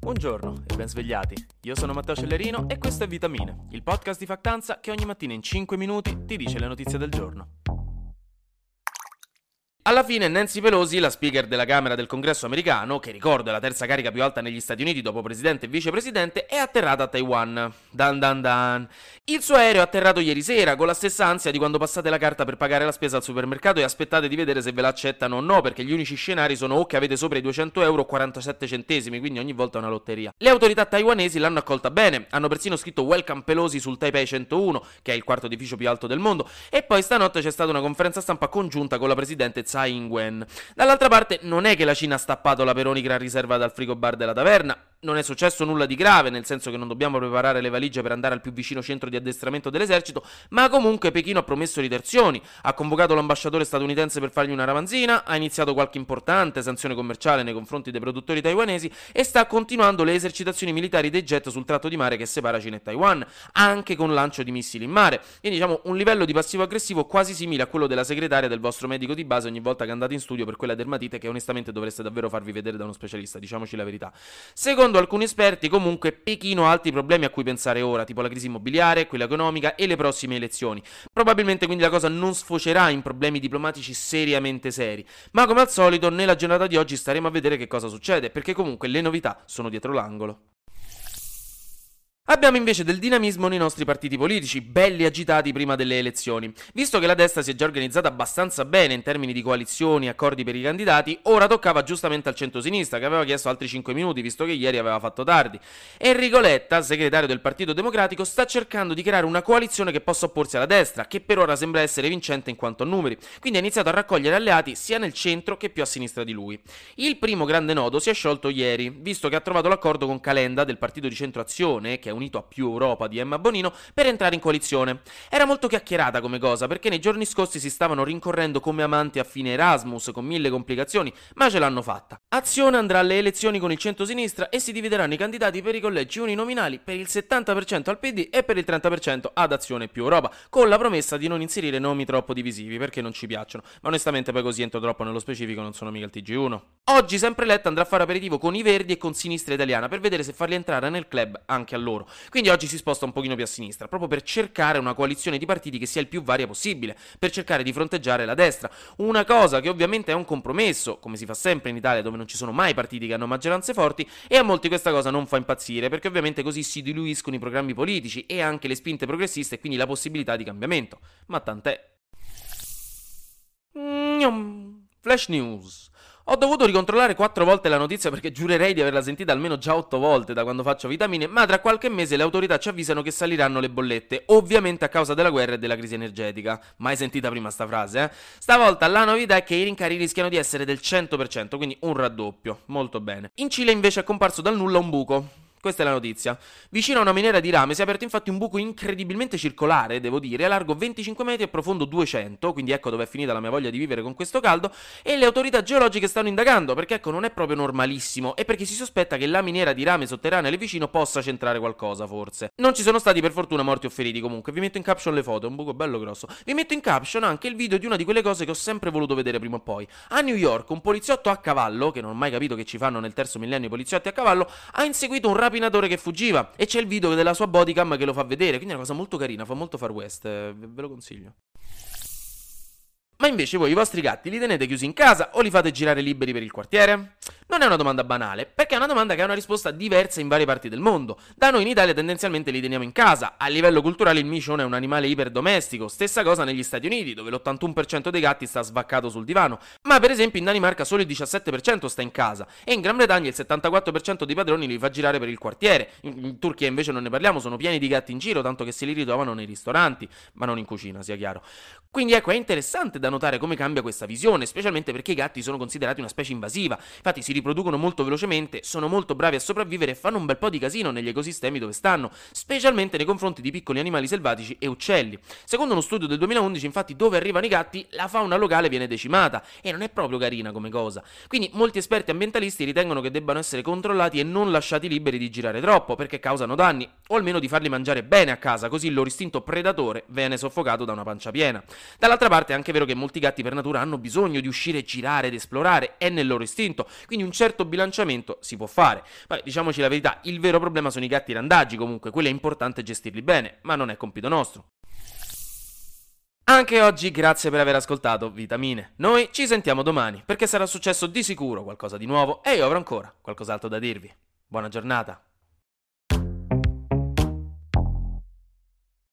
Buongiorno e ben svegliati. Io sono Matteo Cellerino e questo è Vitamine, il podcast di Factanza che ogni mattina in 5 minuti ti dice le notizie del giorno. Alla fine Nancy Pelosi, la speaker della Camera del Congresso americano, che ricordo è la terza carica più alta negli Stati Uniti dopo presidente e vicepresidente, è atterrata a Taiwan. Dan dan dan. Il suo aereo è atterrato ieri sera con la stessa ansia di quando passate la carta per pagare la spesa al supermercato e aspettate di vedere se ve la accettano o no, perché gli unici scenari sono o che avete sopra i 200 euro o 47 centesimi, quindi ogni volta una lotteria. Le autorità taiwanesi l'hanno accolta bene, hanno persino scritto Welcome Pelosi sul Taipei 101, che è il quarto edificio più alto del mondo, e poi stanotte c'è stata una conferenza stampa congiunta con la presidente Tsai Ing-wen. Dall'altra parte non è che la Cina ha stappato la Peroni Gran Riserva dal frigo bar della taverna, non è successo nulla di grave, nel senso che non dobbiamo preparare le valigie per andare al più vicino centro di addestramento dell'esercito, ma comunque Pechino ha promesso riterzioni, ha convocato l'ambasciatore statunitense per fargli una ravanzina, ha iniziato qualche importante sanzione commerciale nei confronti dei produttori taiwanesi e sta continuando le esercitazioni militari dei jet sul tratto di mare che separa Cina e Taiwan, anche con lancio di missili in mare. Quindi diciamo un livello di passivo-aggressivo quasi simile a quello della segretaria del vostro medico di base ogni volta che andate in studio per quella dermatite che onestamente dovreste davvero farvi vedere da uno specialista, diciamoci la verità. Secondo Secondo alcuni esperti, comunque, Pechino ha altri problemi a cui pensare ora, tipo la crisi immobiliare, quella economica e le prossime elezioni. Probabilmente quindi la cosa non sfocerà in problemi diplomatici seriamente seri. Ma come al solito, nella giornata di oggi staremo a vedere che cosa succede, perché comunque le novità sono dietro l'angolo. Abbiamo invece del dinamismo nei nostri partiti politici, belli agitati prima delle elezioni. Visto che la destra si è già organizzata abbastanza bene in termini di coalizioni accordi per i candidati, ora toccava giustamente al centro-sinistra, che aveva chiesto altri 5 minuti, visto che ieri aveva fatto tardi. Enrico Letta, segretario del Partito Democratico, sta cercando di creare una coalizione che possa opporsi alla destra, che per ora sembra essere vincente in quanto a numeri, quindi ha iniziato a raccogliere alleati sia nel centro che più a sinistra di lui. Il primo grande nodo si è sciolto ieri, visto che ha trovato l'accordo con Calenda del Partito di Centro Azione, che è unito a più Europa di Emma Bonino per entrare in coalizione. Era molto chiacchierata come cosa perché nei giorni scorsi si stavano rincorrendo come amanti a fine Erasmus con mille complicazioni, ma ce l'hanno fatta. Azione andrà alle elezioni con il centro-sinistra e si divideranno i candidati per i collegi uninominali per il 70% al PD e per il 30% ad Azione più Europa, con la promessa di non inserire nomi troppo divisivi perché non ci piacciono, ma onestamente poi così entro troppo nello specifico non sono mica il TG1. Oggi sempre Letta andrà a fare aperitivo con i Verdi e con Sinistra Italiana per vedere se farli entrare nel club anche a loro. Quindi oggi si sposta un pochino più a sinistra, proprio per cercare una coalizione di partiti che sia il più varia possibile, per cercare di fronteggiare la destra. Una cosa che ovviamente è un compromesso, come si fa sempre in Italia dove non ci sono mai partiti che hanno maggioranze forti, e a molti questa cosa non fa impazzire, perché ovviamente così si diluiscono i programmi politici e anche le spinte progressiste e quindi la possibilità di cambiamento. Ma tant'è. Flash News. Ho dovuto ricontrollare quattro volte la notizia perché giurerei di averla sentita almeno già otto volte da quando faccio vitamine, ma tra qualche mese le autorità ci avvisano che saliranno le bollette, ovviamente a causa della guerra e della crisi energetica. Mai sentita prima sta frase, eh? Stavolta la novità è che i rincari rischiano di essere del 100%, quindi un raddoppio. Molto bene. In Cile invece è comparso dal nulla un buco. Questa è la notizia. Vicino a una miniera di rame si è aperto infatti un buco incredibilmente circolare, devo dire, a largo 25 metri e profondo 200, quindi ecco dove è finita la mia voglia di vivere con questo caldo, e le autorità geologiche stanno indagando, perché ecco non è proprio normalissimo, e perché si sospetta che la miniera di rame sotterranea lì vicino possa centrare qualcosa, forse. Non ci sono stati per fortuna morti o feriti comunque, vi metto in caption le foto, è un buco bello grosso. Vi metto in caption anche il video di una di quelle cose che ho sempre voluto vedere prima o poi. A New York un poliziotto a cavallo, che non ho mai capito che ci fanno nel terzo millennio i poliziotti a cavallo, ha inseguito un rapinatore che fuggiva e c'è il video della sua bodycam che lo fa vedere, quindi è una cosa molto carina, fa molto far west, eh, ve lo consiglio. Ma invece voi i vostri gatti li tenete chiusi in casa o li fate girare liberi per il quartiere? Non è una domanda banale, perché è una domanda che ha una risposta diversa in varie parti del mondo. Da noi in Italia tendenzialmente li teniamo in casa, a livello culturale il micione è un animale iperdomestico, stessa cosa negli Stati Uniti, dove l'81% dei gatti sta svaccato sul divano, ma per esempio in Danimarca solo il 17% sta in casa, e in Gran Bretagna il 74% dei padroni li fa girare per il quartiere. In, in Turchia invece non ne parliamo, sono pieni di gatti in giro, tanto che se li ritrovano nei ristoranti, ma non in cucina, sia chiaro. Quindi ecco, è interessante da notare come cambia questa visione, specialmente perché i gatti sono considerati una specie invasiva, infatti si riproducono molto velocemente, sono molto bravi a sopravvivere e fanno un bel po' di casino negli ecosistemi dove stanno, specialmente nei confronti di piccoli animali selvatici e uccelli. Secondo uno studio del 2011, infatti, dove arrivano i gatti, la fauna locale viene decimata e non è proprio carina come cosa. Quindi molti esperti ambientalisti ritengono che debbano essere controllati e non lasciati liberi di girare troppo, perché causano danni, o almeno di farli mangiare bene a casa, così il loro istinto predatore viene soffocato da una pancia piena. Dall'altra parte è anche vero che molti gatti per natura hanno bisogno di uscire, girare ed esplorare, è nel loro istinto, quindi un certo bilanciamento si può fare. Poi diciamoci la verità, il vero problema sono i gatti randaggi comunque, quello è importante gestirli bene, ma non è compito nostro. Anche oggi grazie per aver ascoltato Vitamine. Noi ci sentiamo domani perché sarà successo di sicuro qualcosa di nuovo e io avrò ancora qualcos'altro da dirvi. Buona giornata.